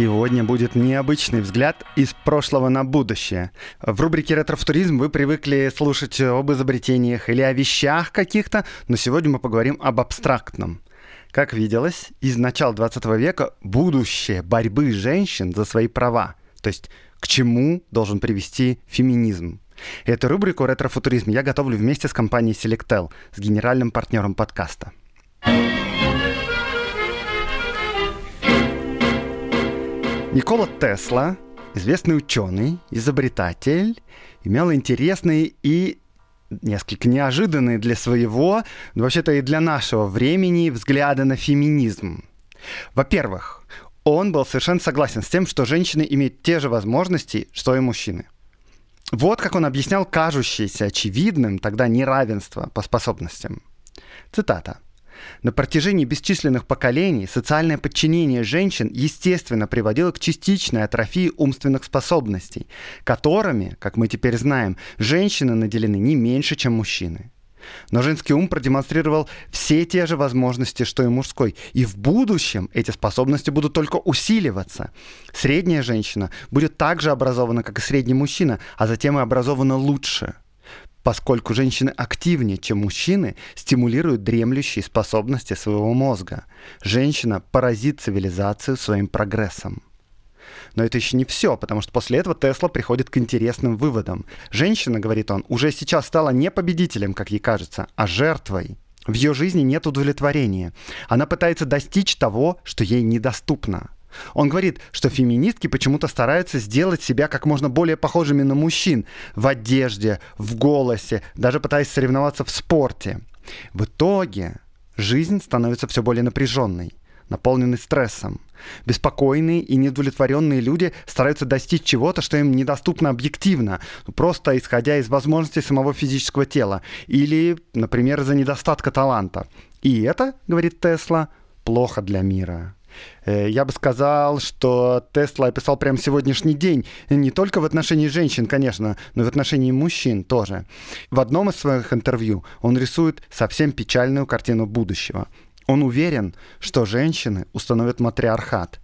Сегодня будет необычный взгляд из прошлого на будущее. В рубрике «Ретрофутуризм» вы привыкли слушать об изобретениях или о вещах каких-то, но сегодня мы поговорим об абстрактном. Как виделось, из начала 20 века будущее борьбы женщин за свои права, то есть к чему должен привести феминизм. Эту рубрику «Ретрофутуризм» я готовлю вместе с компанией Selectel, с генеральным партнером подкаста. Никола Тесла, известный ученый, изобретатель, имел интересные и несколько неожиданные для своего, но вообще-то и для нашего времени взгляды на феминизм. Во-первых, он был совершенно согласен с тем, что женщины имеют те же возможности, что и мужчины. Вот как он объяснял кажущееся очевидным тогда неравенство по способностям. Цитата. На протяжении бесчисленных поколений социальное подчинение женщин естественно приводило к частичной атрофии умственных способностей, которыми, как мы теперь знаем, женщины наделены не меньше, чем мужчины. Но женский ум продемонстрировал все те же возможности, что и мужской. И в будущем эти способности будут только усиливаться. Средняя женщина будет так же образована, как и средний мужчина, а затем и образована лучше – поскольку женщины активнее, чем мужчины, стимулируют дремлющие способности своего мозга. Женщина поразит цивилизацию своим прогрессом. Но это еще не все, потому что после этого Тесла приходит к интересным выводам. Женщина, говорит он, уже сейчас стала не победителем, как ей кажется, а жертвой. В ее жизни нет удовлетворения. Она пытается достичь того, что ей недоступно. Он говорит, что феминистки почему-то стараются сделать себя как можно более похожими на мужчин в одежде, в голосе, даже пытаясь соревноваться в спорте. В итоге жизнь становится все более напряженной, наполненной стрессом. Беспокойные и неудовлетворенные люди стараются достичь чего-то, что им недоступно объективно, просто исходя из возможностей самого физического тела или, например, из-за недостатка таланта. И это, говорит Тесла, плохо для мира. Э, я бы сказал, что Тесла описал прямо сегодняшний день не только в отношении женщин, конечно, но и в отношении мужчин тоже. В одном из своих интервью он рисует совсем печальную картину будущего. Он уверен, что женщины установят матриархат,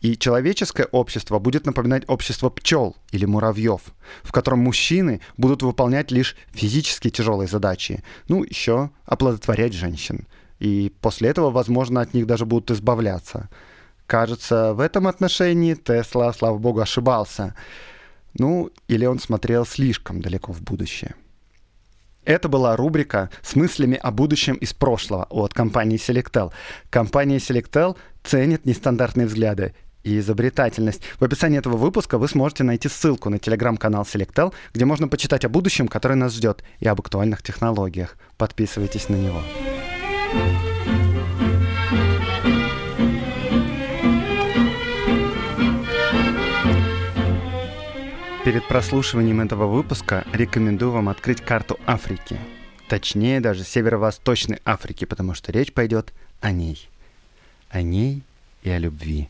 и человеческое общество будет напоминать общество пчел или муравьев, в котором мужчины будут выполнять лишь физически тяжелые задачи, ну, еще оплодотворять женщин – и после этого, возможно, от них даже будут избавляться. Кажется, в этом отношении Тесла, слава богу, ошибался. Ну, или он смотрел слишком далеко в будущее. Это была рубрика с мыслями о будущем из прошлого от компании Selectel. Компания Selectel ценит нестандартные взгляды и изобретательность. В описании этого выпуска вы сможете найти ссылку на телеграм-канал Selectel, где можно почитать о будущем, которое нас ждет, и об актуальных технологиях. Подписывайтесь на него. Перед прослушиванием этого выпуска рекомендую вам открыть карту Африки. Точнее, даже северо-восточной Африки, потому что речь пойдет о ней. О ней и о любви.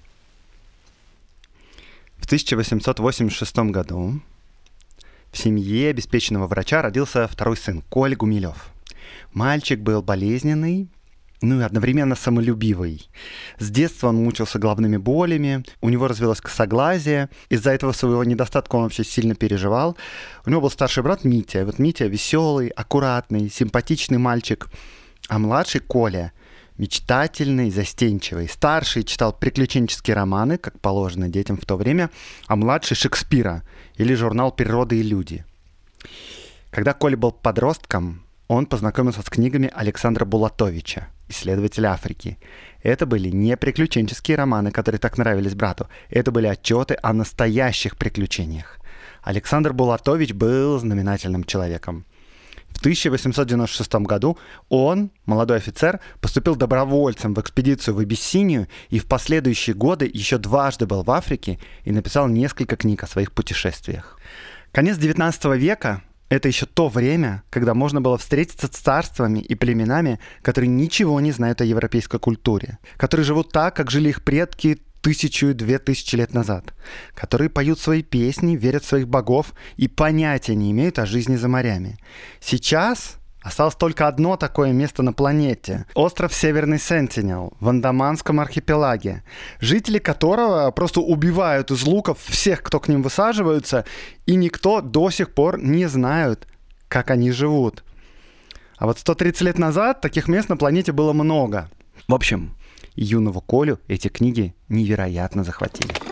В 1886 году в семье обеспеченного врача родился второй сын, Коль Гумилев. Мальчик был болезненный, ну и одновременно самолюбивый. С детства он мучился головными болями, у него развилось косоглазие, из-за этого своего недостатка он вообще сильно переживал. У него был старший брат Митя, вот Митя веселый, аккуратный, симпатичный мальчик, а младший Коля мечтательный, застенчивый. Старший читал приключенческие романы, как положено детям в то время, а младший Шекспира или журнал «Природа и люди». Когда Коля был подростком, он познакомился с книгами Александра Булатовича, исследователя Африки. Это были не приключенческие романы, которые так нравились брату. Это были отчеты о настоящих приключениях. Александр Булатович был знаменательным человеком. В 1896 году он, молодой офицер, поступил добровольцем в экспедицию в Абиссинию и в последующие годы еще дважды был в Африке и написал несколько книг о своих путешествиях. Конец XIX века — это еще то время, когда можно было встретиться с царствами и племенами, которые ничего не знают о европейской культуре, которые живут так, как жили их предки тысячу и две тысячи лет назад, которые поют свои песни, верят в своих богов и понятия не имеют о жизни за морями. Сейчас Осталось только одно такое место на планете – остров Северный Сентинел в Андаманском архипелаге, жители которого просто убивают из луков всех, кто к ним высаживаются, и никто до сих пор не знает, как они живут. А вот 130 лет назад таких мест на планете было много. В общем, юного Колю эти книги невероятно захватили.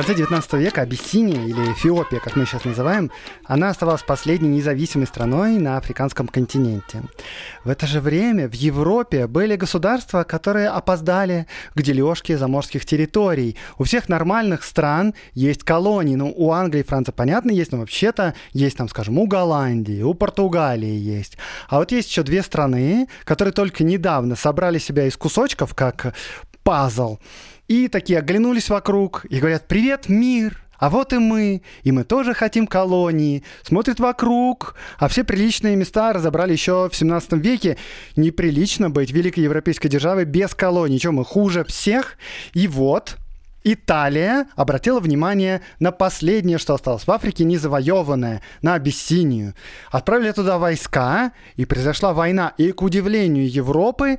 Конце 19 века Абиссиния, или Эфиопия, как мы сейчас называем, она оставалась последней независимой страной на африканском континенте. В это же время в Европе были государства, которые опоздали к дележке заморских территорий. У всех нормальных стран есть колонии. Ну, у Англии и Франции, понятно, есть, но вообще-то есть там, скажем, у Голландии, у Португалии есть. А вот есть еще две страны, которые только недавно собрали себя из кусочков, как пазл, и такие оглянулись вокруг и говорят «Привет, мир!» А вот и мы, и мы тоже хотим колонии. Смотрят вокруг, а все приличные места разобрали еще в 17 веке. Неприлично быть великой европейской державой без колоний. Чем мы хуже всех? И вот Италия обратила внимание на последнее, что осталось в Африке, незавоеванное, на Абиссинию. Отправили туда войска, и произошла война. И, к удивлению Европы,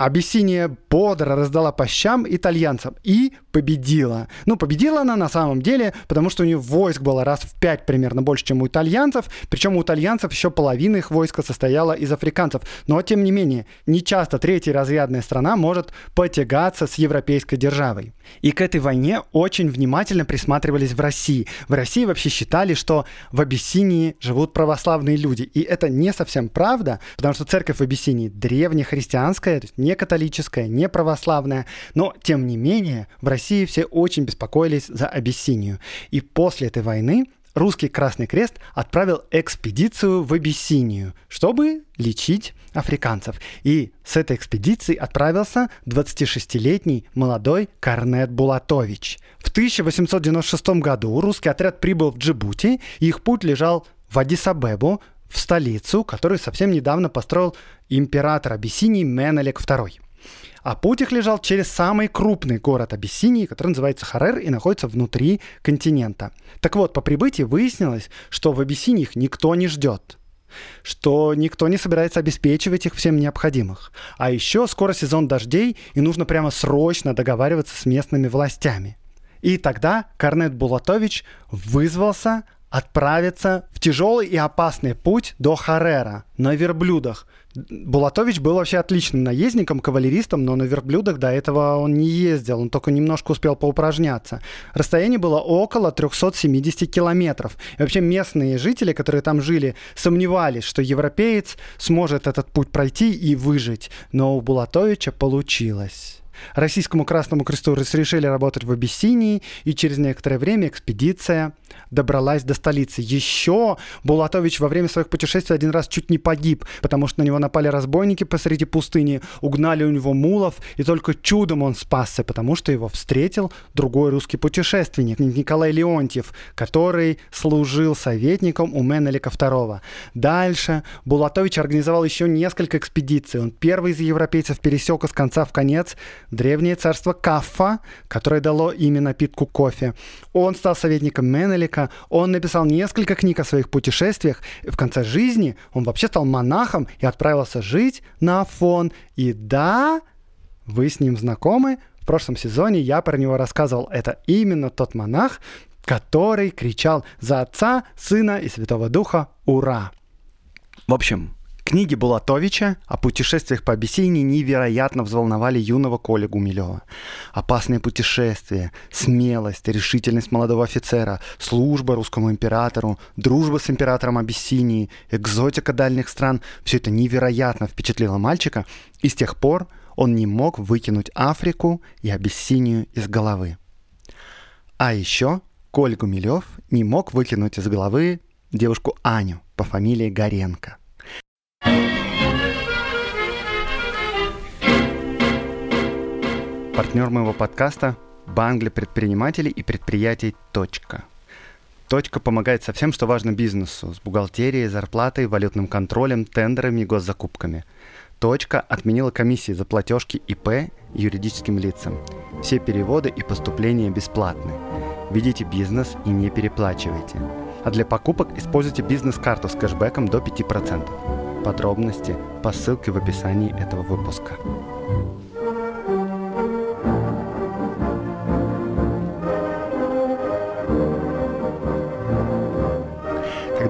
Абиссиния бодро раздала по щам итальянцам и победила. Ну, победила она на самом деле, потому что у нее войск было раз в пять примерно больше, чем у итальянцев. Причем у итальянцев еще половина их войска состояла из африканцев. Но, тем не менее, не часто третья разрядная страна может потягаться с европейской державой. И к этой войне очень внимательно присматривались в России. В России вообще считали, что в Абиссинии живут православные люди. И это не совсем правда, потому что церковь в Абиссинии древнехристианская, то есть не не католическая, не православная, но тем не менее в России все очень беспокоились за Абиссинию. И после этой войны русский Красный Крест отправил экспедицию в Абиссинию, чтобы лечить африканцев. И с этой экспедицией отправился 26-летний молодой Корнет Булатович. В 1896 году русский отряд прибыл в Джибути, и их путь лежал в Адисабебу, в столицу, которую совсем недавно построил император Абиссинии Менелек II. А путь их лежал через самый крупный город Абиссинии, который называется Харер и находится внутри континента. Так вот, по прибытии выяснилось, что в Абиссинии их никто не ждет что никто не собирается обеспечивать их всем необходимых. А еще скоро сезон дождей, и нужно прямо срочно договариваться с местными властями. И тогда Корнет Булатович вызвался отправиться в тяжелый и опасный путь до Харера на верблюдах. Булатович был вообще отличным наездником, кавалеристом, но на верблюдах до этого он не ездил, он только немножко успел поупражняться. Расстояние было около 370 километров. И вообще местные жители, которые там жили, сомневались, что европеец сможет этот путь пройти и выжить. Но у Булатовича получилось. Российскому Красному Кресту решили работать в Абиссинии, и через некоторое время экспедиция добралась до столицы. Еще Булатович во время своих путешествий один раз чуть не погиб, потому что на него напали разбойники посреди пустыни, угнали у него мулов, и только чудом он спасся, потому что его встретил другой русский путешественник, Николай Леонтьев, который служил советником у Менелика II. Дальше Булатович организовал еще несколько экспедиций. Он первый из европейцев пересек из конца в конец древнее царство Каффа, которое дало имя напитку кофе. Он стал советником Менелика, он написал несколько книг о своих путешествиях, и в конце жизни он вообще стал монахом и отправился жить на Афон. И да, вы с ним знакомы, в прошлом сезоне я про него рассказывал. Это именно тот монах, который кричал за Отца, Сына и Святого Духа «Ура!». В общем, Книги Булатовича о путешествиях по Абиссинии невероятно взволновали юного Коля Гумилева. Опасные путешествия, смелость, решительность молодого офицера, служба русскому императору, дружба с императором Абиссинии, экзотика дальних стран – все это невероятно впечатлило мальчика, и с тех пор он не мог выкинуть Африку и Абиссинию из головы. А еще Коль Гумилев не мог выкинуть из головы девушку Аню по фамилии Горенко. Партнер моего подкаста – Банк для предпринимателей и предприятий «Точка». «Точка» помогает со всем, что важно бизнесу – с бухгалтерией, зарплатой, валютным контролем, тендерами и госзакупками. «Точка» отменила комиссии за платежки ИП юридическим лицам. Все переводы и поступления бесплатны. Ведите бизнес и не переплачивайте. А для покупок используйте бизнес-карту с кэшбэком до 5%. Подробности по ссылке в описании этого выпуска.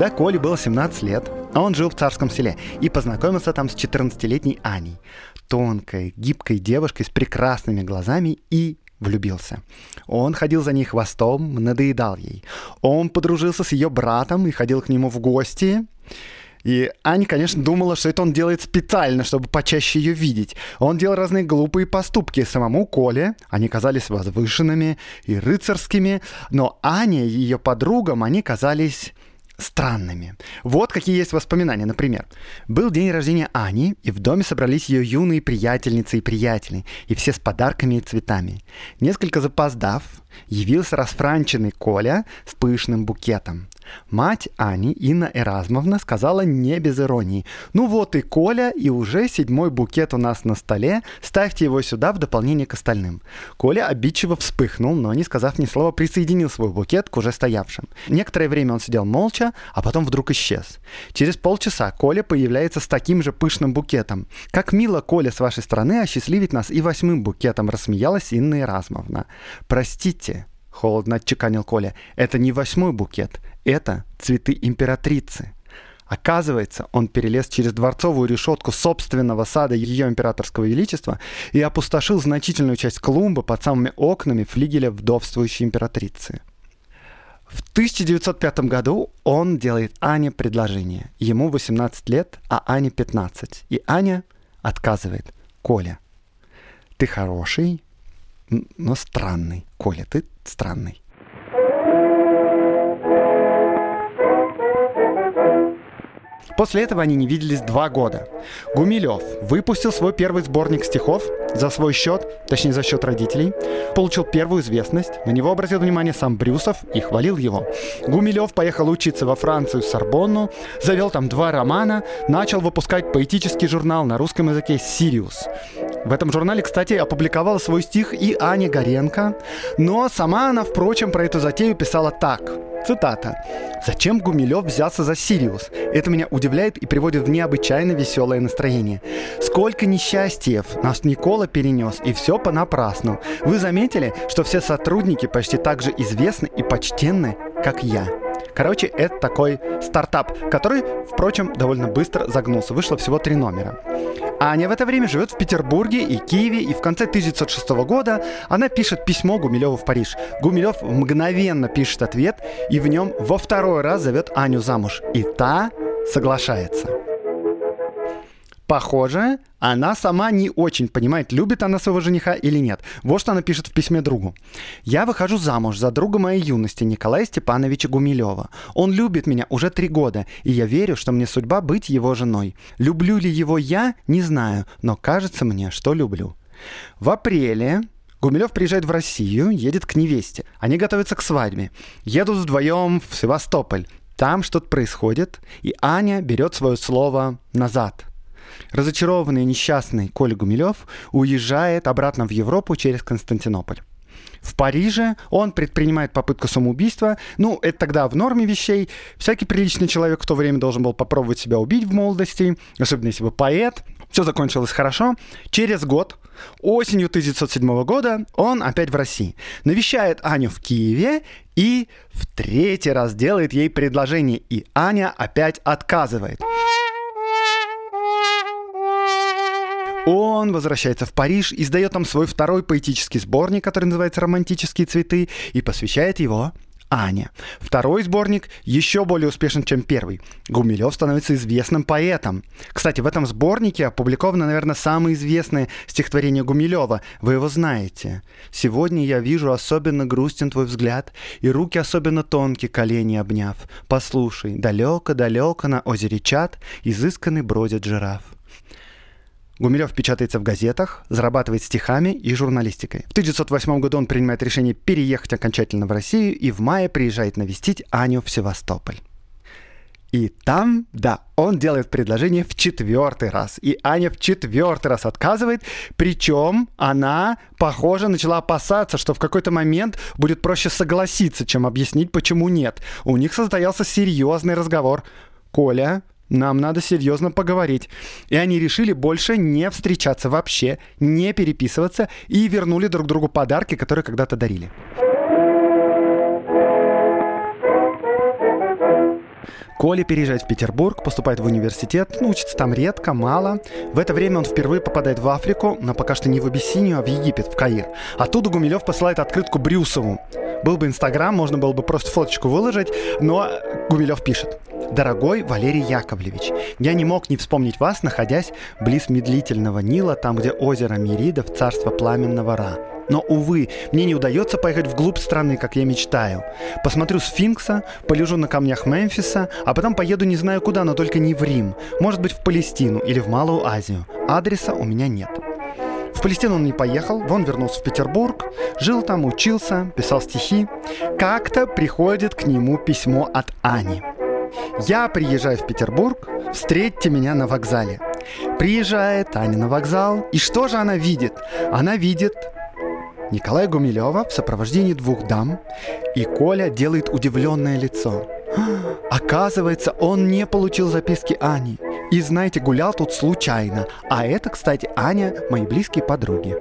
Когда Коле было 17 лет, он жил в царском селе и познакомился там с 14-летней Аней, тонкой, гибкой девушкой с прекрасными глазами и влюбился. Он ходил за ней хвостом, надоедал ей. Он подружился с ее братом и ходил к нему в гости. И Аня, конечно, думала, что это он делает специально, чтобы почаще ее видеть. Он делал разные глупые поступки самому Коле. Они казались возвышенными и рыцарскими. Но Аня и ее подругам они казались странными. Вот какие есть воспоминания. Например, был день рождения Ани, и в доме собрались ее юные приятельницы и приятели, и все с подарками и цветами. Несколько запоздав, явился расфранченный Коля с пышным букетом. Мать Ани, Инна Эразмовна, сказала не без иронии. «Ну вот и Коля, и уже седьмой букет у нас на столе. Ставьте его сюда в дополнение к остальным». Коля обидчиво вспыхнул, но, не сказав ни слова, присоединил свой букет к уже стоявшим. Некоторое время он сидел молча, а потом вдруг исчез. Через полчаса Коля появляется с таким же пышным букетом. «Как мило, Коля, с вашей стороны осчастливить нас и восьмым букетом», рассмеялась Инна Эразмовна. «Простите», — холодно отчеканил Коля, — «это не восьмой букет, это цветы императрицы. Оказывается, он перелез через дворцовую решетку собственного сада ее императорского величества и опустошил значительную часть клумбы под самыми окнами флигеля вдовствующей императрицы. В 1905 году он делает Ане предложение. Ему 18 лет, а Ане 15. И Аня отказывает. Коля, ты хороший, но странный. Коля, ты странный. После этого они не виделись два года. Гумилев выпустил свой первый сборник стихов за свой счет, точнее за счет родителей, получил первую известность, на него обратил внимание сам Брюсов и хвалил его. Гумилев поехал учиться во Францию, Сорбонну, завел там два романа, начал выпускать поэтический журнал на русском языке «Сириус». В этом журнале, кстати, опубликовала свой стих и Аня Горенко, но сама она, впрочем, про эту затею писала так – Цитата. «Зачем Гумилев взялся за Сириус? Это меня удивляет и приводит в необычайно веселое настроение. Сколько несчастьев наш Никола перенес, и все понапрасну. Вы заметили, что все сотрудники почти так же известны и почтенны, как я?» Короче, это такой стартап, который, впрочем, довольно быстро загнулся. Вышло всего три номера. Аня в это время живет в Петербурге и Киеве, и в конце 1906 года она пишет письмо Гумилеву в Париж. Гумилев мгновенно пишет ответ, и в нем во второй раз зовет Аню замуж. И та соглашается. Похоже, она сама не очень понимает, любит она своего жениха или нет. Вот что она пишет в письме другу. «Я выхожу замуж за друга моей юности Николая Степановича Гумилева. Он любит меня уже три года, и я верю, что мне судьба быть его женой. Люблю ли его я, не знаю, но кажется мне, что люблю». В апреле Гумилев приезжает в Россию, едет к невесте. Они готовятся к свадьбе. Едут вдвоем в Севастополь. Там что-то происходит, и Аня берет свое слово назад – Разочарованный и несчастный Коля Гумилев уезжает обратно в Европу через Константинополь. В Париже он предпринимает попытку самоубийства. Ну, это тогда в норме вещей. Всякий приличный человек в то время должен был попробовать себя убить в молодости, особенно если бы поэт. Все закончилось хорошо. Через год, осенью 1907 года, он опять в России. Навещает Аню в Киеве и в третий раз делает ей предложение. И Аня опять отказывает. Он возвращается в Париж, издает там свой второй поэтический сборник, который называется «Романтические цветы», и посвящает его Аня. Второй сборник еще более успешен, чем первый. Гумилев становится известным поэтом. Кстати, в этом сборнике опубликовано, наверное, самое известное стихотворение Гумилева. Вы его знаете. «Сегодня я вижу особенно грустен твой взгляд, и руки особенно тонкие, колени обняв. Послушай, далеко-далеко на озере Чат изысканный бродит жираф». Гумилев печатается в газетах, зарабатывает стихами и журналистикой. В 1908 году он принимает решение переехать окончательно в Россию и в мае приезжает навестить Аню в Севастополь. И там, да, он делает предложение в четвертый раз. И Аня в четвертый раз отказывает. Причем она, похоже, начала опасаться, что в какой-то момент будет проще согласиться, чем объяснить, почему нет. У них состоялся серьезный разговор. Коля, нам надо серьезно поговорить. И они решили больше не встречаться вообще, не переписываться и вернули друг другу подарки, которые когда-то дарили. Коля переезжает в Петербург, поступает в университет, ну, учится там редко, мало. В это время он впервые попадает в Африку, но пока что не в Абиссинию, а в Египет, в Каир. Оттуда Гумилев посылает открытку Брюсову. Был бы Инстаграм, можно было бы просто фоточку выложить, но Гумилев пишет. Дорогой Валерий Яковлевич, я не мог не вспомнить вас, находясь близ медлительного Нила, там, где озеро Меридов, царство пламенного Ра. Но, увы, мне не удается поехать вглубь страны, как я мечтаю. Посмотрю сфинкса, полежу на камнях Мемфиса, а потом поеду не знаю куда, но только не в Рим. Может быть, в Палестину или в Малую Азию. Адреса у меня нет. В Палестину он не поехал, он вернулся в Петербург, жил там, учился, писал стихи. Как-то приходит к нему письмо от Ани. Я приезжаю в Петербург, встретьте меня на вокзале. Приезжает Аня на вокзал, и что же она видит? Она видит Николая Гумилева в сопровождении двух дам, и Коля делает удивленное лицо. Оказывается, он не получил записки Ани. И знаете, гулял тут случайно. А это, кстати, Аня, мои близкие подруги.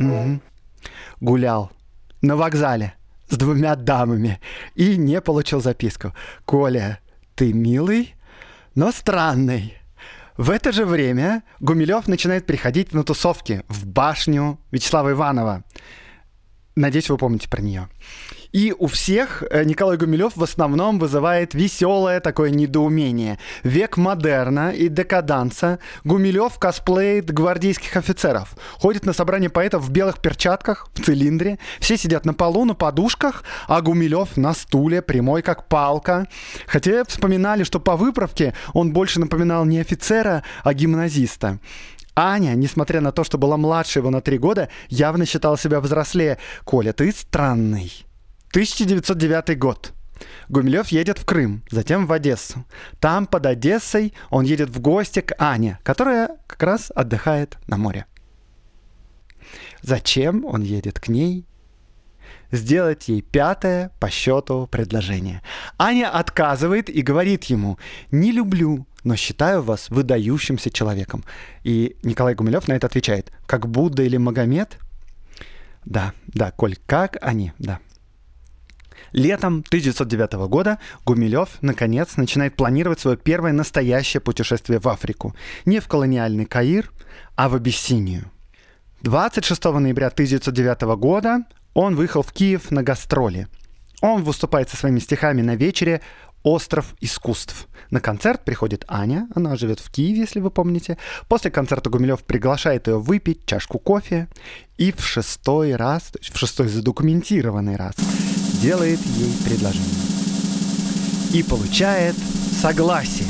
Угу. Гулял. На вокзале с двумя дамами и не получил записку. Коля, ты милый, но странный. В это же время Гумилев начинает приходить на тусовки в башню Вячеслава Иванова. Надеюсь, вы помните про нее. И у всех э, Николай Гумилев в основном вызывает веселое такое недоумение. Век модерна и декаданса. Гумилев косплеит гвардейских офицеров. Ходит на собрание поэтов в белых перчатках, в цилиндре. Все сидят на полу, на подушках, а Гумилев на стуле, прямой как палка. Хотя вспоминали, что по выправке он больше напоминал не офицера, а гимназиста. Аня, несмотря на то, что была младше его на три года, явно считала себя взрослее. «Коля, ты странный». 1909 год. Гумилев едет в Крым, затем в Одессу. Там, под Одессой, он едет в гости к Ане, которая как раз отдыхает на море. Зачем он едет к ней? Сделать ей пятое по счету предложение. Аня отказывает и говорит ему, не люблю, но считаю вас выдающимся человеком. И Николай Гумилев на это отвечает, как Будда или Магомед? Да, да, Коль, как они, да. Летом 1909 года Гумилев, наконец, начинает планировать свое первое настоящее путешествие в Африку. Не в колониальный Каир, а в Абиссинию. 26 ноября 1909 года он выехал в Киев на гастроли. Он выступает со своими стихами на вечере «Остров искусств». На концерт приходит Аня, она живет в Киеве, если вы помните. После концерта Гумилев приглашает ее выпить чашку кофе и в шестой раз, то есть в шестой задокументированный раз, делает ей предложение. И получает согласие.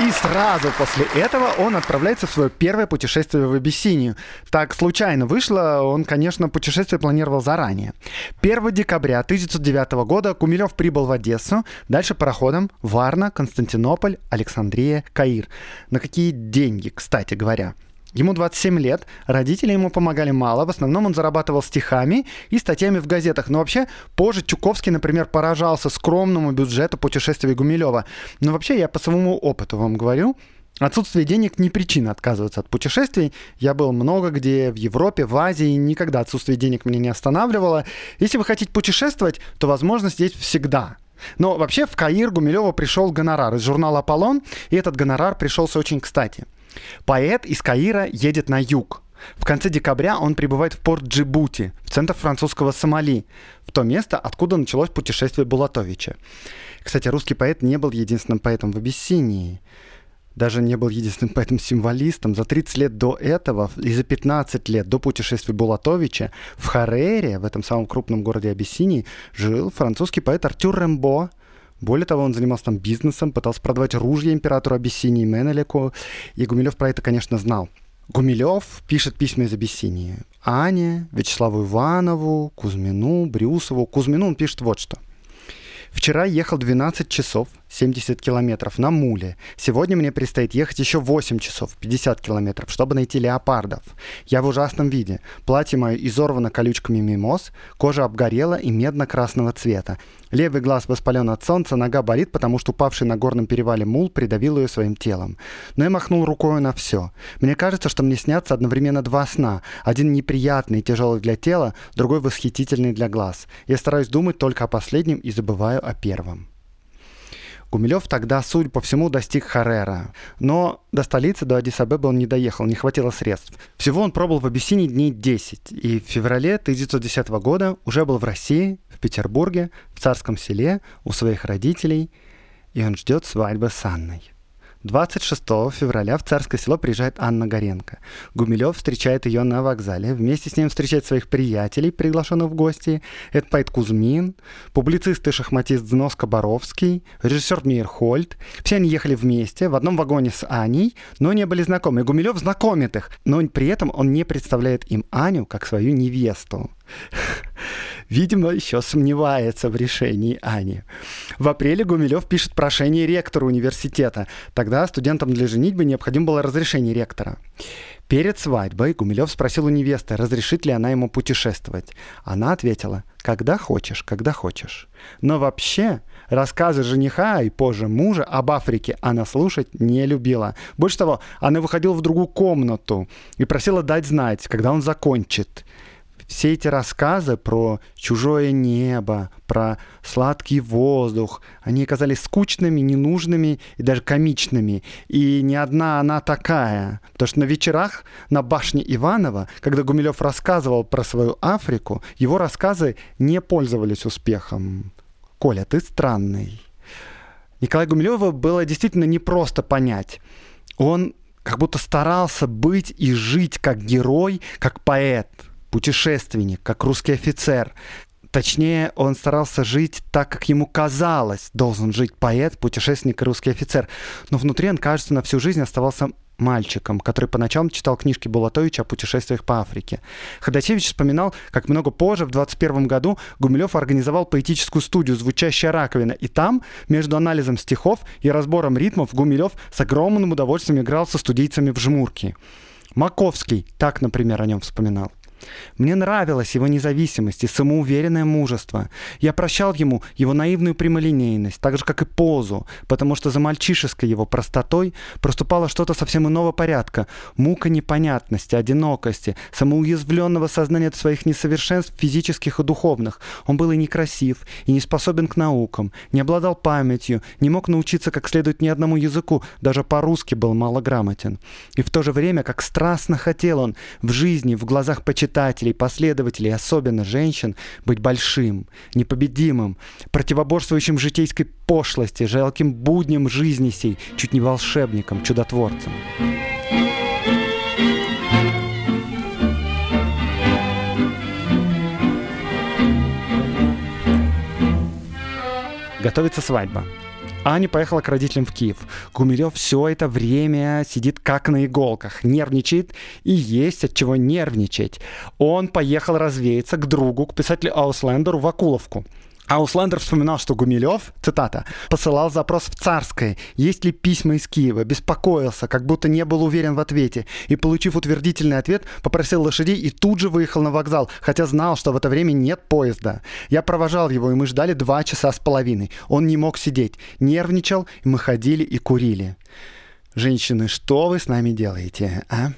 И сразу после этого он отправляется в свое первое путешествие в Абиссинию. Так случайно вышло, он, конечно, путешествие планировал заранее. 1 декабря 1909 года Кумилев прибыл в Одессу, дальше пароходом Варна, Константинополь, Александрия, Каир. На какие деньги, кстати говоря? Ему 27 лет, родители ему помогали мало, в основном он зарабатывал стихами и статьями в газетах. Но вообще, позже Чуковский, например, поражался скромному бюджету путешествий Гумилева. Но вообще, я по своему опыту вам говорю, Отсутствие денег не причина отказываться от путешествий. Я был много где, в Европе, в Азии, никогда отсутствие денег меня не останавливало. Если вы хотите путешествовать, то возможность есть всегда. Но вообще в Каир Гумилева пришел гонорар из журнала «Аполлон», и этот гонорар пришелся очень кстати. Поэт из Каира едет на юг. В конце декабря он прибывает в порт Джибути, в центр французского Сомали, в то место, откуда началось путешествие Булатовича. Кстати, русский поэт не был единственным поэтом в Абиссинии даже не был единственным поэтом-символистом. За 30 лет до этого и за 15 лет до путешествия Булатовича в Харере, в этом самом крупном городе Абиссинии, жил французский поэт Артюр Рембо. Более того, он занимался там бизнесом, пытался продавать ружья императору Абиссинии Менелику, и Гумилев про это, конечно, знал. Гумилев пишет письма из Абиссинии. Ане, Вячеславу Иванову, Кузьмину, Брюсову. Кузьмину он пишет вот что. Вчера ехал 12 часов, 70 километров на муле. Сегодня мне предстоит ехать еще 8 часов, 50 километров, чтобы найти леопардов. Я в ужасном виде. Платье мое изорвано колючками мимоз, кожа обгорела и медно-красного цвета. Левый глаз воспален от солнца, нога болит, потому что упавший на горном перевале мул придавил ее своим телом. Но я махнул рукой на все. Мне кажется, что мне снятся одновременно два сна. Один неприятный и тяжелый для тела, другой восхитительный для глаз. Я стараюсь думать только о последнем и забываю о первом. Гумилев тогда, судя по всему, достиг Харера. Но до столицы, до Адисабеба он не доехал, не хватило средств. Всего он пробыл в Абиссинии дней 10. И в феврале 1910 года уже был в России, в Петербурге, в Царском селе, у своих родителей. И он ждет свадьбы с Анной. 26 февраля в Царское село приезжает Анна Горенко. Гумилев встречает ее на вокзале. Вместе с ним встречает своих приятелей, приглашенных в гости. Это поэт Кузьмин, публицист и шахматист Знос Кабаровский, режиссер Мейерхольд. Все они ехали вместе в одном вагоне с Аней, но не были знакомы. И Гумилев знакомит их, но при этом он не представляет им Аню как свою невесту. Видимо, еще сомневается в решении Ани. В апреле Гумилев пишет прошение ректору университета. Тогда студентам для женитьбы необходимо было разрешение ректора. Перед свадьбой Гумилев спросил у невесты, разрешит ли она ему путешествовать. Она ответила, когда хочешь, когда хочешь. Но вообще рассказы жениха и позже мужа об Африке она слушать не любила. Больше того, она выходила в другую комнату и просила дать знать, когда он закончит все эти рассказы про чужое небо, про сладкий воздух, они оказались скучными, ненужными и даже комичными. И не одна она такая. Потому что на вечерах на башне Иванова, когда Гумилев рассказывал про свою Африку, его рассказы не пользовались успехом. Коля, ты странный. Николая Гумилева было действительно непросто понять. Он как будто старался быть и жить как герой, как поэт – путешественник, как русский офицер. Точнее, он старался жить так, как ему казалось, должен жить поэт, путешественник и русский офицер. Но внутри он, кажется, на всю жизнь оставался мальчиком, который поначалу читал книжки Булатовича о путешествиях по Африке. Ходосевич вспоминал, как много позже, в 21 году, Гумилев организовал поэтическую студию «Звучащая раковина», и там, между анализом стихов и разбором ритмов, Гумилев с огромным удовольствием играл со студийцами в жмурки. Маковский так, например, о нем вспоминал. Мне нравилась его независимость и самоуверенное мужество. Я прощал ему его наивную прямолинейность, так же, как и позу, потому что за мальчишеской его простотой проступало что-то совсем иного порядка. Мука непонятности, одинокости, самоуязвленного сознания своих несовершенств физических и духовных. Он был и некрасив, и не способен к наукам, не обладал памятью, не мог научиться как следует ни одному языку, даже по-русски был малограмотен. И в то же время, как страстно хотел он в жизни, в глазах почитателей, читателей, последователей, особенно женщин, быть большим, непобедимым, противоборствующим житейской пошлости, жалким будням жизни сей, чуть не волшебником, чудотворцем. Готовится свадьба. Аня поехала к родителям в Киев. Гумилев все это время сидит как на иголках, нервничает и есть от чего нервничать. Он поехал развеяться к другу, к писателю Ауслендеру в Акуловку. Ауслендер вспоминал, что Гумилев, цитата, посылал запрос в Царское, есть ли письма из Киева, беспокоился, как будто не был уверен в ответе, и, получив утвердительный ответ, попросил лошадей и тут же выехал на вокзал, хотя знал, что в это время нет поезда. Я провожал его, и мы ждали два часа с половиной. Он не мог сидеть, нервничал, и мы ходили и курили. Женщины, что вы с нами делаете, а?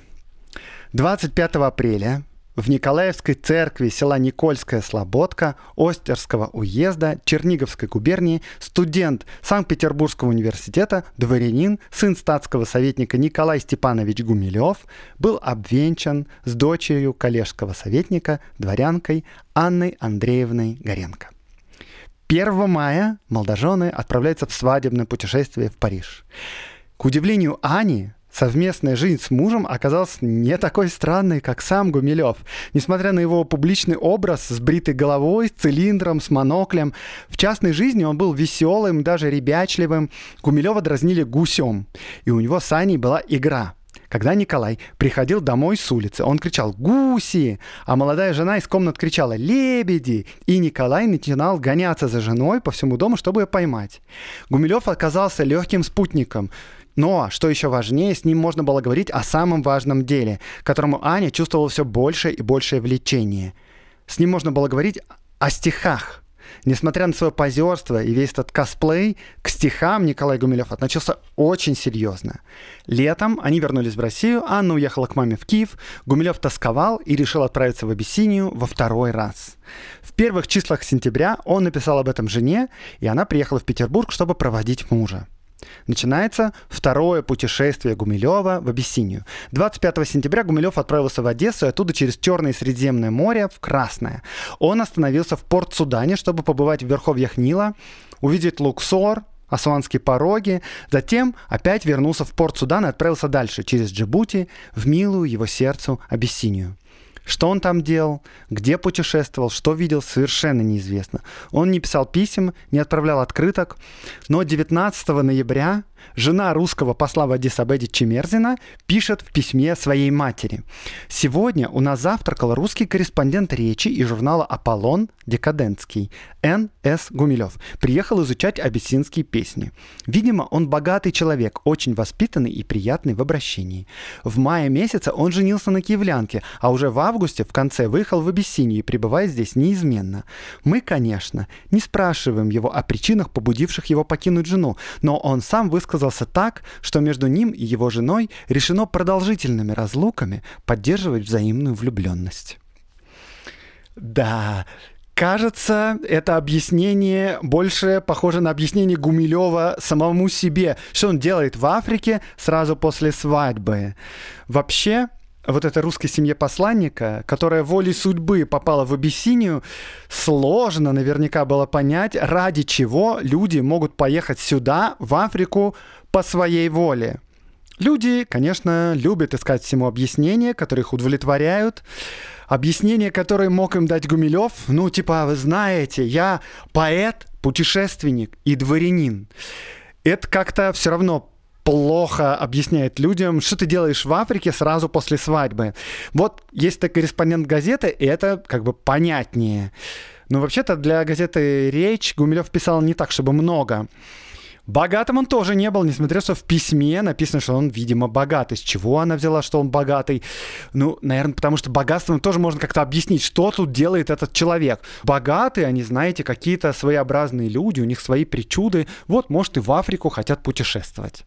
25 апреля в Николаевской церкви села Никольская Слободка Остерского уезда Черниговской губернии студент Санкт-Петербургского университета, дворянин, сын статского советника Николай Степанович Гумилев был обвенчан с дочерью коллежского советника, дворянкой Анной Андреевной Горенко. 1 мая молодожены отправляются в свадебное путешествие в Париж. К удивлению Ани, совместная жизнь с мужем оказалась не такой странной, как сам Гумилев. Несмотря на его публичный образ с бритой головой, с цилиндром, с моноклем, в частной жизни он был веселым, даже ребячливым. Гумилева дразнили гусем. И у него с Аней была игра – когда Николай приходил домой с улицы, он кричал «Гуси!», а молодая жена из комнат кричала «Лебеди!», и Николай начинал гоняться за женой по всему дому, чтобы ее поймать. Гумилев оказался легким спутником – но, что еще важнее, с ним можно было говорить о самом важном деле, к которому Аня чувствовала все больше и большее влечение. С ним можно было говорить о стихах. Несмотря на свое позерство и весь этот косплей, к стихам Николай Гумилев относился очень серьезно. Летом они вернулись в Россию, Анна уехала к маме в Киев, Гумилев тосковал и решил отправиться в Абиссинию во второй раз. В первых числах сентября он написал об этом жене, и она приехала в Петербург, чтобы проводить мужа. Начинается второе путешествие Гумилева в Абиссинию. 25 сентября Гумилев отправился в Одессу и оттуда через Черное Средиземное море в Красное. Он остановился в порт Судане, чтобы побывать в верховьях Нила, увидеть Луксор, Асуанские пороги, затем опять вернулся в порт Судан и отправился дальше, через Джибути, в милую его сердцу Абиссинию. Что он там делал, где путешествовал, что видел, совершенно неизвестно. Он не писал писем, не отправлял открыток, но 19 ноября жена русского посла в Адисабеде Чемерзина пишет в письме своей матери. «Сегодня у нас завтракал русский корреспондент речи и журнала «Аполлон» Декадентский, Н. С. Гумилев. Приехал изучать абиссинские песни. Видимо, он богатый человек, очень воспитанный и приятный в обращении. В мае месяце он женился на киевлянке, а уже в августе в конце выехал в Абиссинию и пребывает здесь неизменно. Мы, конечно, не спрашиваем его о причинах, побудивших его покинуть жену, но он сам высказался так, что между ним и его женой решено продолжительными разлуками поддерживать взаимную влюбленность. Да, Кажется, это объяснение больше похоже на объяснение Гумилева самому себе, что он делает в Африке сразу после свадьбы. Вообще, вот этой русской семье посланника, которая волей судьбы попала в Абиссинию, сложно наверняка было понять, ради чего люди могут поехать сюда, в Африку, по своей воле. Люди, конечно, любят искать всему объяснения, которые их удовлетворяют. Объяснение, которое мог им дать Гумилев, ну, типа, вы знаете, я поэт, путешественник и дворянин. Это как-то все равно плохо объясняет людям, что ты делаешь в Африке сразу после свадьбы. Вот есть ты корреспондент газеты, и это как бы понятнее. Но вообще-то для газеты «Речь» Гумилев писал не так, чтобы много. Богатым он тоже не был, несмотря что в письме написано, что он, видимо, богатый. С чего она взяла, что он богатый? Ну, наверное, потому что богатством тоже можно как-то объяснить, что тут делает этот человек. Богатые, они, знаете, какие-то своеобразные люди, у них свои причуды. Вот, может, и в Африку хотят путешествовать.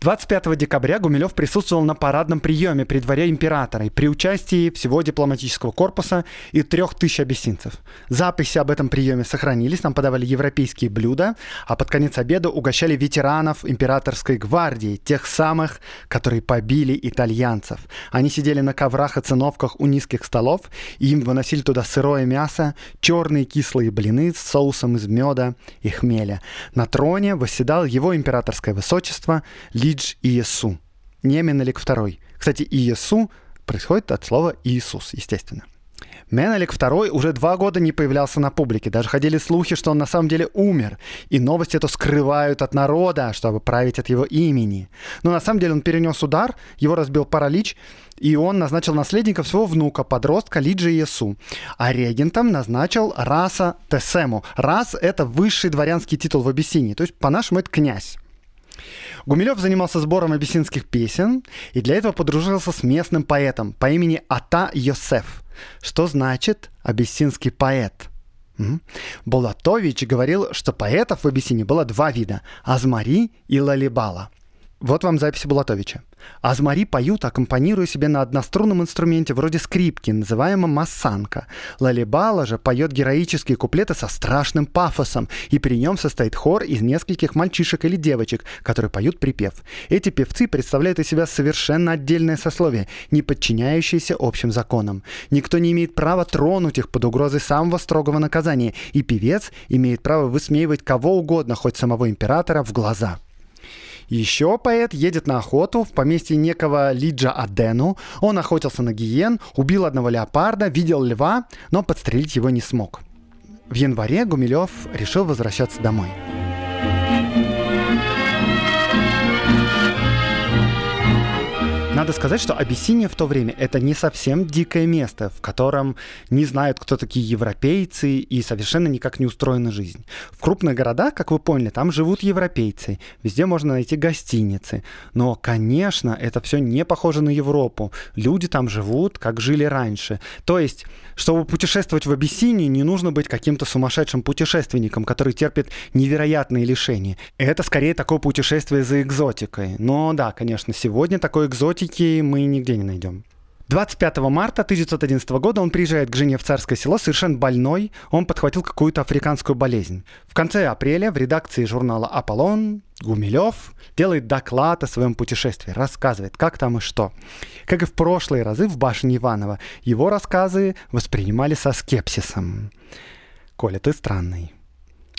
25 декабря Гумилев присутствовал на парадном приеме при дворе императора и при участии всего дипломатического корпуса и трех тысяч абиссинцев. Записи об этом приеме сохранились, нам подавали европейские блюда, а под конец обеда угощали ветеранов императорской гвардии, тех самых, которые побили итальянцев. Они сидели на коврах и циновках у низких столов, и им выносили туда сырое мясо, черные кислые блины с соусом из меда и хмеля. На троне восседал его императорское высочество Ли Идж Иесу. Не Менелик II. Кстати, Иесу происходит от слова Иисус, естественно. Менелик II уже два года не появлялся на публике. Даже ходили слухи, что он на самом деле умер. И новости это скрывают от народа, чтобы править от его имени. Но на самом деле он перенес удар, его разбил паралич, и он назначил наследника своего внука, подростка Лиджи Иесу. А регентом назначил Раса Тесему. Рас — это высший дворянский титул в Абиссинии, то есть по-нашему это князь. Гумилев занимался сбором абиссинских песен и для этого подружился с местным поэтом по имени Ата Йосеф, что значит «абиссинский поэт». Болатович говорил, что поэтов в Абиссине было два вида – Азмари и Лалибала. Вот вам записи Булатовича. Азмари поют, аккомпанируя себе на однострунном инструменте вроде скрипки, называемом массанка. Лалибала же поет героические куплеты со страшным пафосом, и при нем состоит хор из нескольких мальчишек или девочек, которые поют припев. Эти певцы представляют из себя совершенно отдельное сословие, не подчиняющееся общим законам. Никто не имеет права тронуть их под угрозой самого строгого наказания, и певец имеет право высмеивать кого угодно, хоть самого императора, в глаза. Еще поэт едет на охоту в поместье некого Лиджа Адену. Он охотился на гиен, убил одного леопарда, видел льва, но подстрелить его не смог. В январе Гумилев решил возвращаться домой. Надо сказать, что Абиссиния в то время это не совсем дикое место, в котором не знают, кто такие европейцы и совершенно никак не устроена жизнь. В крупных городах, как вы поняли, там живут европейцы, везде можно найти гостиницы. Но, конечно, это все не похоже на Европу. Люди там живут, как жили раньше. То есть, чтобы путешествовать в Абиссинию, не нужно быть каким-то сумасшедшим путешественником, который терпит невероятные лишения. Это скорее такое путешествие за экзотикой. Но да, конечно, сегодня такой экзотики наркотики мы нигде не найдем. 25 марта 1911 года он приезжает к жене в царское село совершенно больной. Он подхватил какую-то африканскую болезнь. В конце апреля в редакции журнала «Аполлон» Гумилев делает доклад о своем путешествии, рассказывает, как там и что. Как и в прошлые разы в башне Иванова, его рассказы воспринимали со скепсисом. «Коля, ты странный».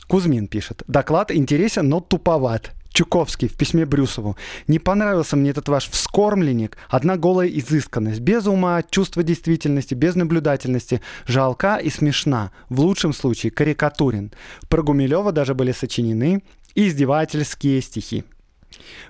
Кузьмин пишет. Доклад интересен, но туповат. Чуковский в письме Брюсову. «Не понравился мне этот ваш вскормленник. Одна голая изысканность. Без ума, чувства действительности, без наблюдательности. Жалка и смешна. В лучшем случае карикатурен». Про Гумилева даже были сочинены издевательские стихи.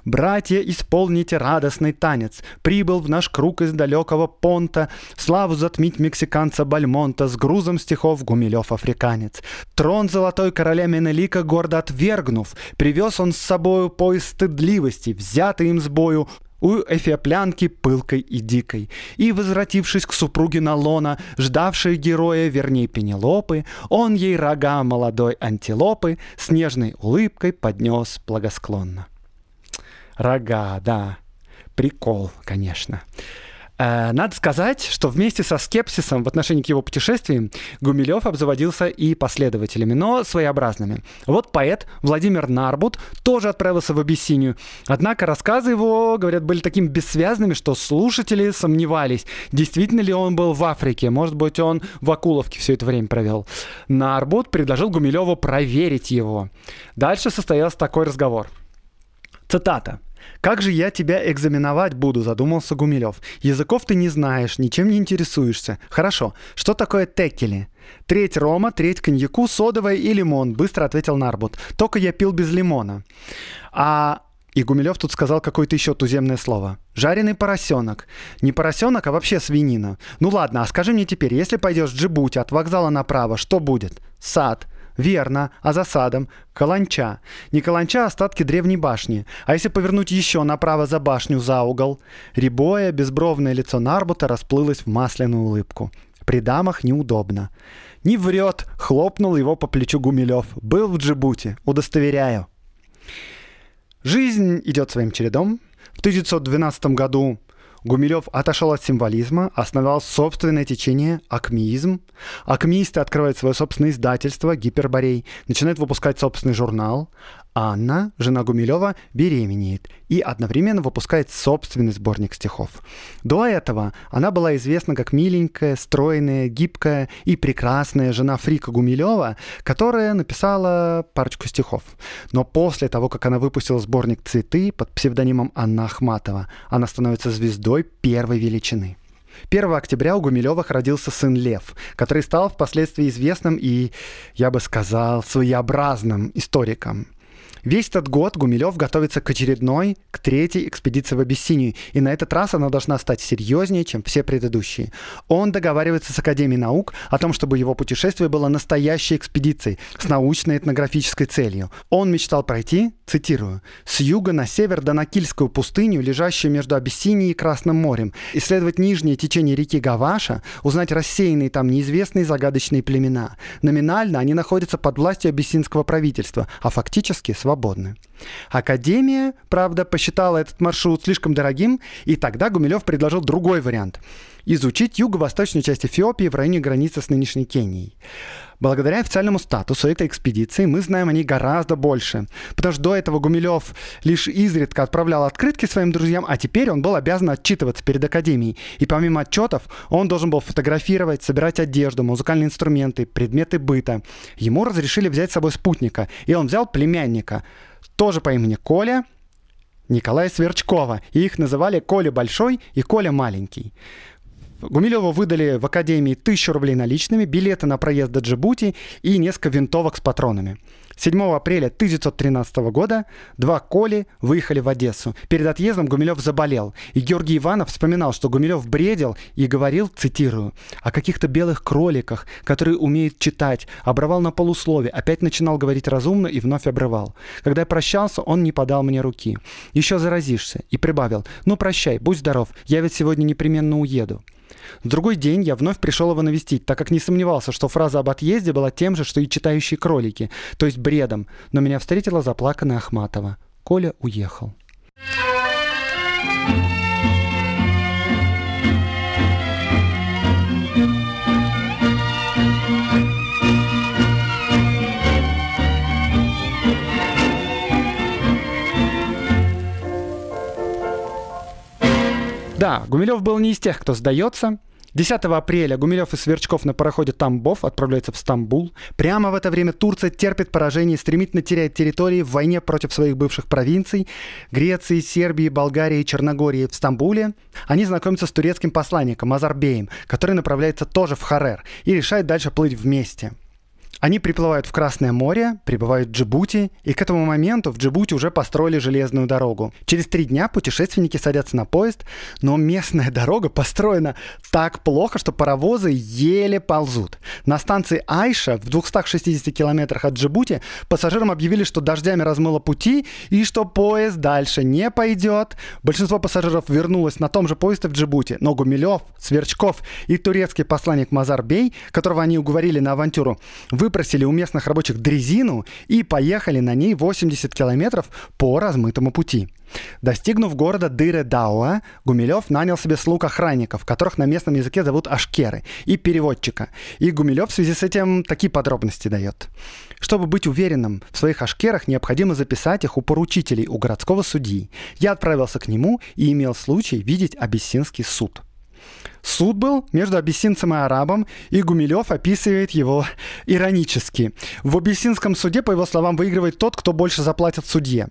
Братья, исполните радостный танец. Прибыл в наш круг из далекого понта. Славу затмить мексиканца Бальмонта с грузом стихов Гумилев африканец. Трон золотой короля Менелика гордо отвергнув, привез он с собою поезд стыдливости, взятый им с бою у эфиоплянки пылкой и дикой. И, возвратившись к супруге Налона, ждавшей героя, верней Пенелопы, он ей рога молодой антилопы с нежной улыбкой поднес благосклонно. Рога, да. Прикол, конечно. Э, надо сказать, что вместе со скепсисом в отношении к его путешествиям Гумилев обзаводился и последователями, но своеобразными. Вот поэт Владимир Нарбут тоже отправился в Абиссинию. Однако рассказы его, говорят, были такими бессвязными, что слушатели сомневались, действительно ли он был в Африке. Может быть, он в Акуловке все это время провел. Нарбут предложил Гумилеву проверить его. Дальше состоялся такой разговор. Цитата. «Как же я тебя экзаменовать буду?» – задумался Гумилев. «Языков ты не знаешь, ничем не интересуешься. Хорошо, что такое текели?» «Треть рома, треть коньяку, содовая и лимон», – быстро ответил Нарбут. «Только я пил без лимона». А и Гумилев тут сказал какое-то еще туземное слово. Жареный поросенок. Не поросенок, а вообще свинина. Ну ладно, а скажи мне теперь, если пойдешь в Джибути от вокзала направо, что будет? Сад. Верно, а за садом – каланча. Не каланча, а остатки древней башни. А если повернуть еще направо за башню за угол? Рябое, безбровное лицо Нарбута расплылось в масляную улыбку. При дамах неудобно. «Не врет!» — хлопнул его по плечу Гумилев. «Был в Джибути, удостоверяю». Жизнь идет своим чередом. В 1912 году Гумилев отошел от символизма, основал собственное течение акмеизм. Акмеисты открывают свое собственное издательство «Гиперборей», начинают выпускать собственный журнал. Анна, жена Гумилева, беременеет и одновременно выпускает собственный сборник стихов. До этого она была известна как миленькая, стройная, гибкая и прекрасная жена Фрика Гумилева, которая написала парочку стихов. Но после того, как она выпустила сборник «Цветы» под псевдонимом Анна Ахматова, она становится звездой первой величины. 1 октября у Гумилевых родился сын Лев, который стал впоследствии известным и, я бы сказал, своеобразным историком. Весь этот год Гумилев готовится к очередной, к третьей экспедиции в Абиссинию, и на этот раз она должна стать серьезнее, чем все предыдущие. Он договаривается с Академией наук о том, чтобы его путешествие было настоящей экспедицией с научной этнографической целью. Он мечтал пройти, цитирую, «с юга на север до Накильскую пустыню, лежащую между Абиссинией и Красным морем, исследовать нижнее течение реки Гаваша, узнать рассеянные там неизвестные загадочные племена. Номинально они находятся под властью абиссинского правительства, а фактически свободны свободны. Академия, правда, посчитала этот маршрут слишком дорогим, и тогда Гумилев предложил другой вариант – изучить юго-восточную часть Эфиопии в районе границы с нынешней Кенией. Благодаря официальному статусу этой экспедиции мы знаем о ней гораздо больше. Потому что до этого Гумилев лишь изредка отправлял открытки своим друзьям, а теперь он был обязан отчитываться перед Академией. И помимо отчетов, он должен был фотографировать, собирать одежду, музыкальные инструменты, предметы быта. Ему разрешили взять с собой спутника, и он взял племянника, тоже по имени Коля, Николая Сверчкова. И их называли Коля Большой и Коля Маленький. Гумилеву выдали в Академии тысячу рублей наличными, билеты на проезд до Джибути и несколько винтовок с патронами. 7 апреля 1913 года два Коли выехали в Одессу. Перед отъездом Гумилев заболел. И Георгий Иванов вспоминал, что Гумилев бредил и говорил, цитирую, о каких-то белых кроликах, которые умеют читать, обрывал на полуслове, опять начинал говорить разумно и вновь обрывал. Когда я прощался, он не подал мне руки. Еще заразишься. И прибавил, ну прощай, будь здоров, я ведь сегодня непременно уеду. Другой день я вновь пришел его навестить, так как не сомневался, что фраза об отъезде была тем же, что и читающие кролики, то есть бредом, но меня встретила заплаканная Ахматова. Коля уехал. Да, Гумилев был не из тех, кто сдается. 10 апреля Гумилев и Сверчков на пароходе «Тамбов» отправляются в Стамбул. Прямо в это время Турция терпит поражение и стремительно теряет территории в войне против своих бывших провинций Греции, Сербии, Болгарии и Черногории. В Стамбуле они знакомятся с турецким посланником Азарбеем, который направляется тоже в Харер и решает дальше плыть вместе. Они приплывают в Красное море, прибывают в Джибути, и к этому моменту в Джибути уже построили железную дорогу. Через три дня путешественники садятся на поезд, но местная дорога построена так плохо, что паровозы еле ползут. На станции Айша в 260 километрах от Джибути пассажирам объявили, что дождями размыло пути и что поезд дальше не пойдет. Большинство пассажиров вернулось на том же поезде в Джибути, но Гумилев, Сверчков и турецкий посланник Мазар Бей, которого они уговорили на авантюру, выпросили у местных рабочих дрезину и поехали на ней 80 километров по размытому пути. Достигнув города Дыре-Дауа, Гумилев нанял себе слуг охранников, которых на местном языке зовут ашкеры, и переводчика. И Гумилев в связи с этим такие подробности дает. Чтобы быть уверенным в своих ашкерах, необходимо записать их у поручителей, у городского судьи. Я отправился к нему и имел случай видеть абиссинский суд. Суд был между абиссинцем и арабом, и Гумилев описывает его иронически. В абиссинском суде, по его словам, выигрывает тот, кто больше заплатит судье.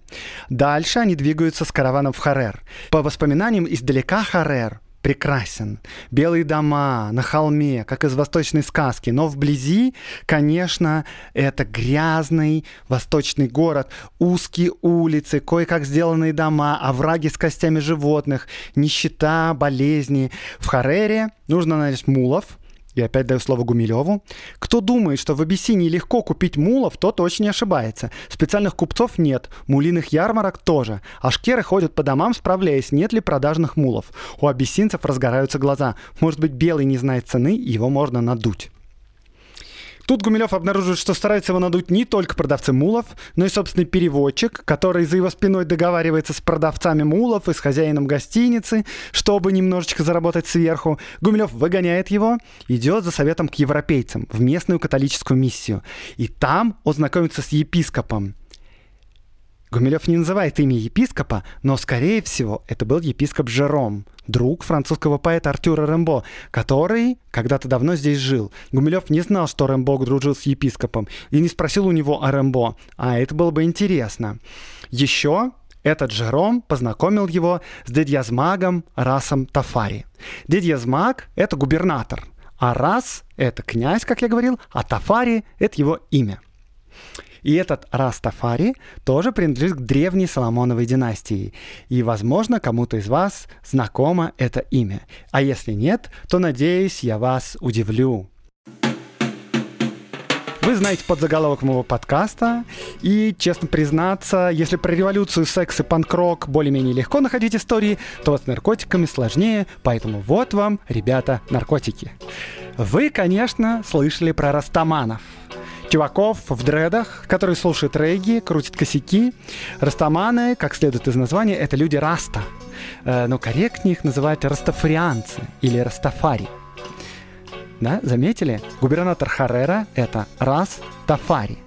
Дальше они двигаются с караваном в Харер. По воспоминаниям издалека Харер прекрасен. Белые дома на холме, как из восточной сказки. Но вблизи, конечно, это грязный восточный город. Узкие улицы, кое-как сделанные дома, овраги с костями животных, нищета, болезни. В Харере нужно нанять мулов, и опять даю слово Гумилеву. Кто думает, что в Абиссинии легко купить мулов, тот очень ошибается. Специальных купцов нет, мулиных ярмарок тоже. Ашкеры ходят по домам, справляясь, нет ли продажных мулов. У абиссинцев разгораются глаза. Может быть, белый не знает цены, его можно надуть. Тут Гумилев обнаруживает, что старается его надуть не только продавцы мулов, но и собственный переводчик, который за его спиной договаривается с продавцами мулов и с хозяином гостиницы, чтобы немножечко заработать сверху. Гумилев выгоняет его, идет за советом к европейцам в местную католическую миссию. И там он знакомится с епископом. Гумилев не называет имя епископа, но, скорее всего, это был епископ Жером, друг французского поэта Артюра Рембо, который когда-то давно здесь жил. Гумилев не знал, что Рембо дружил с епископом, и не спросил у него о Рембо, а это было бы интересно. Еще этот Жером познакомил его с дедьязмагом Расом Тафари. Дедьязмаг — это губернатор, а Рас — это князь, как я говорил, а Тафари — это его имя. И этот Растафари тоже принадлежит к древней Соломоновой династии. И, возможно, кому-то из вас знакомо это имя. А если нет, то, надеюсь, я вас удивлю. Вы знаете подзаголовок моего подкаста, и, честно признаться, если про революцию, секс и панк-рок более-менее легко находить истории, то с наркотиками сложнее, поэтому вот вам, ребята, наркотики. Вы, конечно, слышали про растаманов – чуваков в дредах, которые слушают регги, крутят косяки. Растаманы, как следует из названия, это люди раста. Э, но корректнее их называют растафарианцы или растафари. Да, заметили? Губернатор Харрера — это Рас Тафари.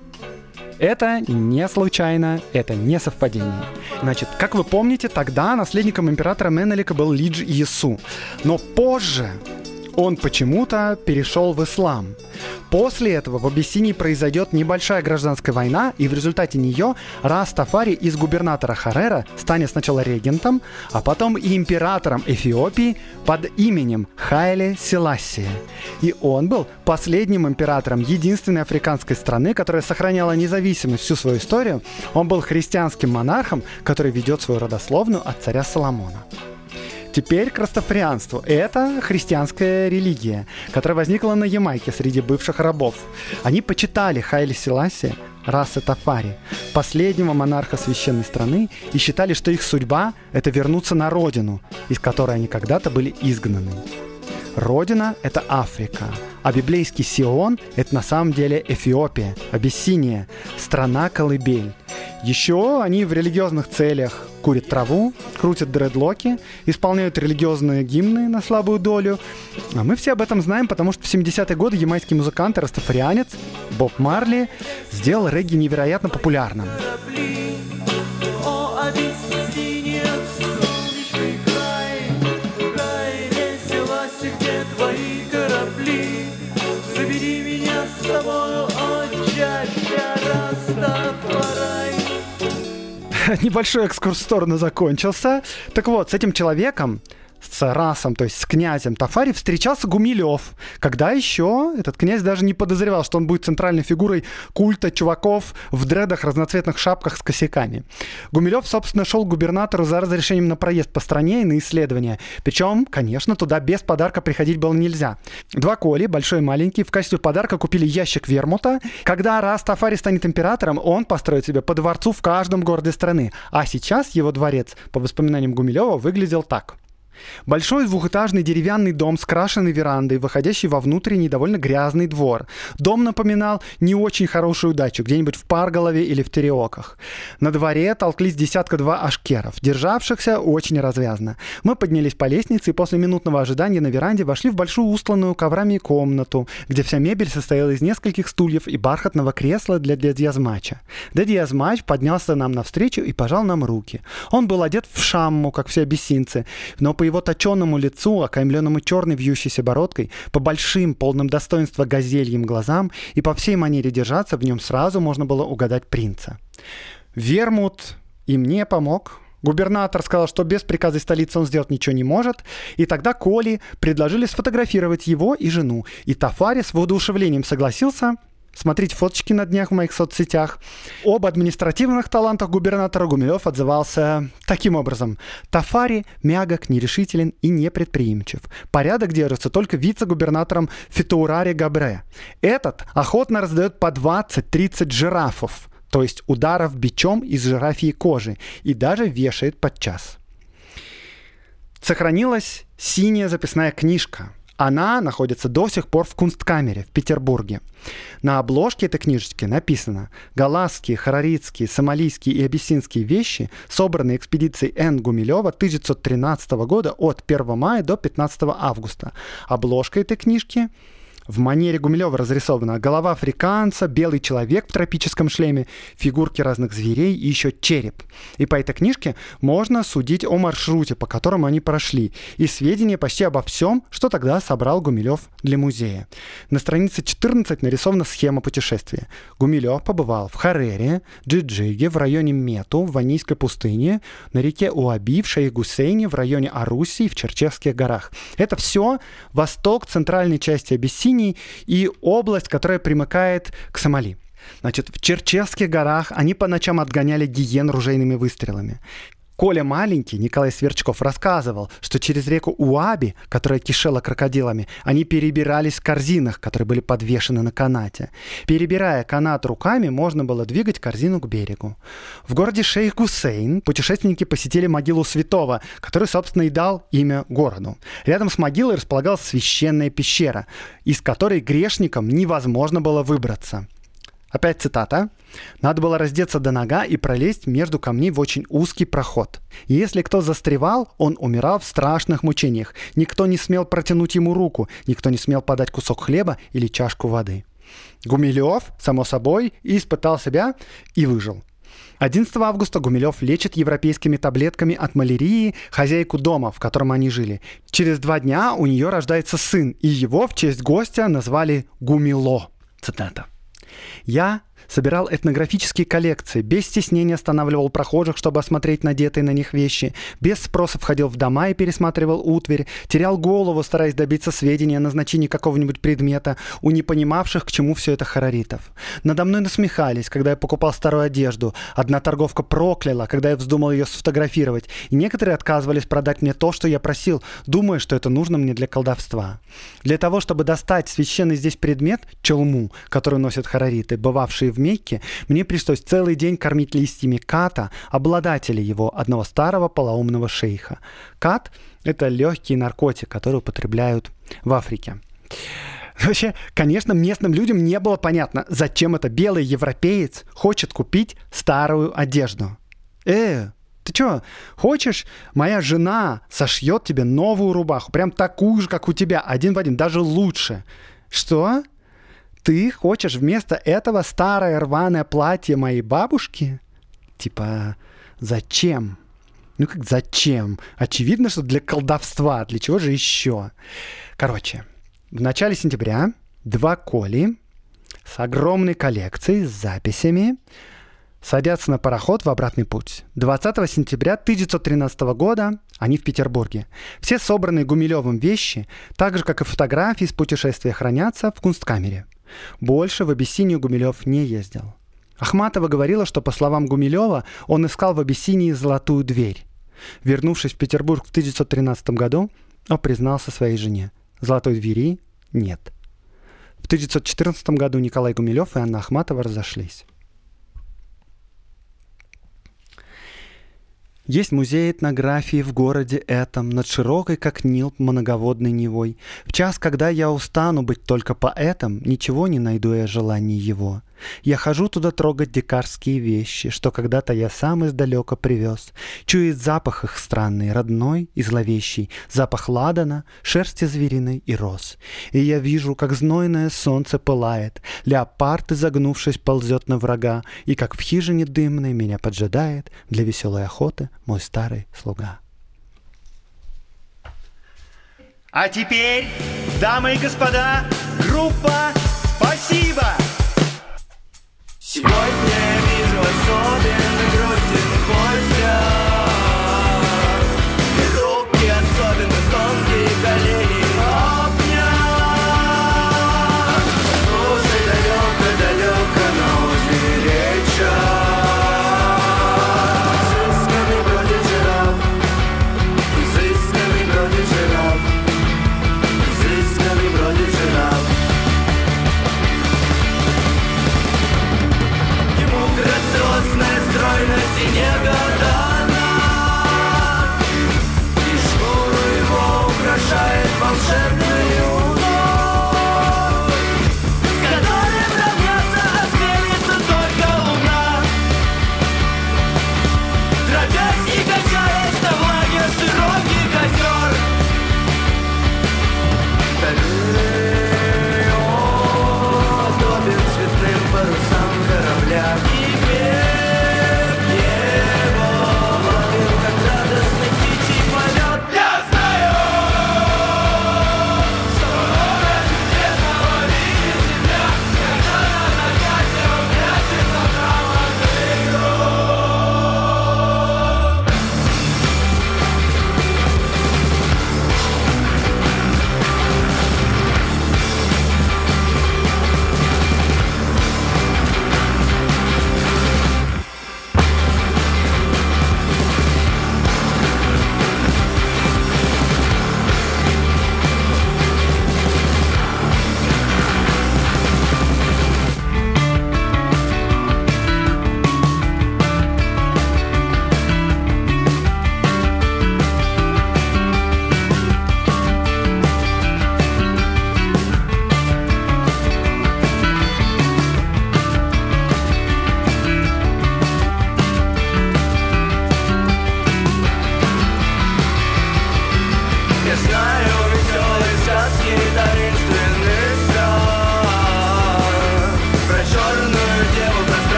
Это не случайно, это не совпадение. Значит, как вы помните, тогда наследником императора Менелика был Лидж Иесу. Но позже он почему-то перешел в ислам. После этого в Абиссинии произойдет небольшая гражданская война, и в результате нее Растафари из губернатора Харера станет сначала регентом, а потом и императором Эфиопии под именем Хайле Селассия. И он был последним императором единственной африканской страны, которая сохраняла независимость всю свою историю. Он был христианским монархом, который ведет свою родословную от царя Соломона. Теперь к растафарианству. Это христианская религия, которая возникла на Ямайке среди бывших рабов. Они почитали Хайли Селаси, расы Тафари, последнего монарха священной страны, и считали, что их судьба — это вернуться на родину, из которой они когда-то были изгнаны. Родина — это Африка, а библейский Сион — это на самом деле Эфиопия, Абиссиния, страна-колыбель. Еще они в религиозных целях курят траву, крутят дредлоки, исполняют религиозные гимны на слабую долю. А мы все об этом знаем, потому что в 70-е годы ямайский музыкант и растафарианец Боб Марли сделал регги невероятно популярным. небольшой экскурс в сторону закончился. Так вот, с этим человеком с Расом, то есть с князем Тафари, встречался Гумилев, когда еще этот князь даже не подозревал, что он будет центральной фигурой культа чуваков в дредах, разноцветных шапках с косяками. Гумилев, собственно, шел к губернатору за разрешением на проезд по стране и на исследования. Причем, конечно, туда без подарка приходить было нельзя. Два Коли, большой и маленький, в качестве подарка купили ящик вермута. Когда Рас Тафари станет императором, он построит себе по дворцу в каждом городе страны. А сейчас его дворец, по воспоминаниям Гумилева, выглядел так. Большой двухэтажный деревянный дом с крашенной верандой, выходящий во внутренний довольно грязный двор. Дом напоминал не очень хорошую дачу, где-нибудь в Парголове или в Тереоках. На дворе толклись десятка-два ашкеров, державшихся очень развязно. Мы поднялись по лестнице и после минутного ожидания на веранде вошли в большую устланную коврами комнату, где вся мебель состояла из нескольких стульев и бархатного кресла для дяди Язмача. Дядя Язмач поднялся нам навстречу и пожал нам руки. Он был одет в шамму, как все абиссинцы, но по его точенному лицу, окаймленному черной вьющейся бородкой, по большим, полным достоинства газельим глазам и по всей манере держаться в нем сразу можно было угадать принца. Вермут и мне помог, Губернатор сказал, что без приказа столицы он сделать ничего не может. И тогда Коли предложили сфотографировать его и жену. И Тафари с воодушевлением согласился Смотрите фоточки на днях в моих соцсетях. Об административных талантах губернатора Гумилев отзывался таким образом. Тафари мягок, нерешителен и непредприимчив. Порядок держится только вице-губернатором Фитурари Габре. Этот охотно раздает по 20-30 жирафов, то есть ударов бичом из жирафьей кожи, и даже вешает под час. Сохранилась синяя записная книжка – она находится до сих пор в Кунсткамере в Петербурге. На обложке этой книжечки написано «Галасские, хараритские, сомалийские и абиссинские вещи, собранные экспедицией Н. Гумилева 1913 года от 1 мая до 15 августа». Обложка этой книжки в манере Гумилева разрисована голова африканца, белый человек в тропическом шлеме, фигурки разных зверей и еще череп. И по этой книжке можно судить о маршруте, по которому они прошли, и сведения почти обо всем, что тогда собрал Гумилев для музея. На странице 14 нарисована схема путешествия. Гумилев побывал в Харере, Джиджиге, в районе Мету, в Ванийской пустыне, на реке Уаби, в Шейх-Гусейне, в районе Арусии, в Черчевских горах. Это все восток центральной части Абиссинии, Армении и область, которая примыкает к Сомали. Значит, в Черчевских горах они по ночам отгоняли гиен ружейными выстрелами. Коля маленький, Николай Сверчков, рассказывал, что через реку Уаби, которая кишела крокодилами, они перебирались в корзинах, которые были подвешены на канате. Перебирая канат руками, можно было двигать корзину к берегу. В городе Шейх Гусейн путешественники посетили могилу святого, который, собственно, и дал имя городу. Рядом с могилой располагалась священная пещера, из которой грешникам невозможно было выбраться. Опять цитата. «Надо было раздеться до нога и пролезть между камней в очень узкий проход. Если кто застревал, он умирал в страшных мучениях. Никто не смел протянуть ему руку, никто не смел подать кусок хлеба или чашку воды». Гумилев, само собой, испытал себя и выжил. 11 августа Гумилев лечит европейскими таблетками от малярии хозяйку дома, в котором они жили. Через два дня у нее рождается сын, и его в честь гостя назвали Гумило. Цитата. «Я собирал этнографические коллекции, без стеснения останавливал прохожих, чтобы осмотреть надетые на них вещи, без спроса входил в дома и пересматривал утварь, терял голову, стараясь добиться сведения о назначении какого-нибудь предмета у непонимавших, к чему все это хараритов. Надо мной насмехались, когда я покупал старую одежду. Одна торговка прокляла, когда я вздумал ее сфотографировать, и некоторые отказывались продать мне то, что я просил, думая, что это нужно мне для колдовства. Для того, чтобы достать священный здесь предмет, челму, который носят харариты, бывавшие в в Мекке, мне пришлось целый день кормить листьями ката, обладателя его, одного старого полоумного шейха. Кат – это легкий наркотик, который употребляют в Африке. Вообще, конечно, местным людям не было понятно, зачем это белый европеец хочет купить старую одежду. Э, ты что, хочешь, моя жена сошьет тебе новую рубаху, прям такую же, как у тебя, один в один, даже лучше. Что? Ты хочешь вместо этого старое рваное платье моей бабушки? Типа, зачем? Ну как зачем? Очевидно, что для колдовства. Для чего же еще? Короче, в начале сентября два Коли с огромной коллекцией, с записями, садятся на пароход в обратный путь. 20 сентября 1913 года они в Петербурге. Все собранные Гумилевым вещи, так же, как и фотографии с путешествия, хранятся в кунсткамере – больше в Абиссинию Гумилев не ездил. Ахматова говорила, что, по словам Гумилева, он искал в Абиссинии золотую дверь. Вернувшись в Петербург в 1913 году, он признался своей жене. Золотой двери нет. В 1914 году Николай Гумилев и Анна Ахматова разошлись. Есть музей этнографии в городе этом, над широкой, как Нил, многоводной Невой. В час, когда я устану быть только поэтом, ничего не найду я желаний его. Я хожу туда трогать дикарские вещи, что когда-то я сам издалека привез. Чует запах их странный, родной и зловещий, запах ладана, шерсти звериной и роз. И я вижу, как знойное солнце пылает, леопард, изогнувшись, ползет на врага, и как в хижине дымной меня поджидает для веселой охоты мой старый слуга. А теперь, дамы и господа, группа «Спасибо!» Сегодня я вижу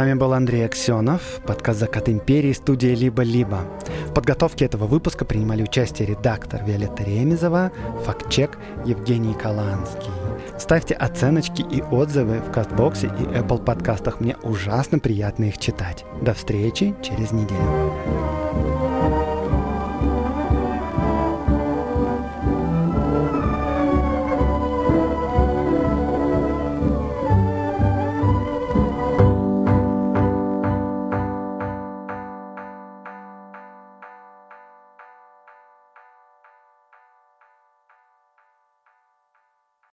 вами был Андрей Аксенов, подкаст «Закат империи», студия «Либо-либо». В подготовке этого выпуска принимали участие редактор Виолетта Ремезова, фактчек Евгений Каланский. Ставьте оценочки и отзывы в Кастбоксе и Apple подкастах. Мне ужасно приятно их читать. До встречи через неделю.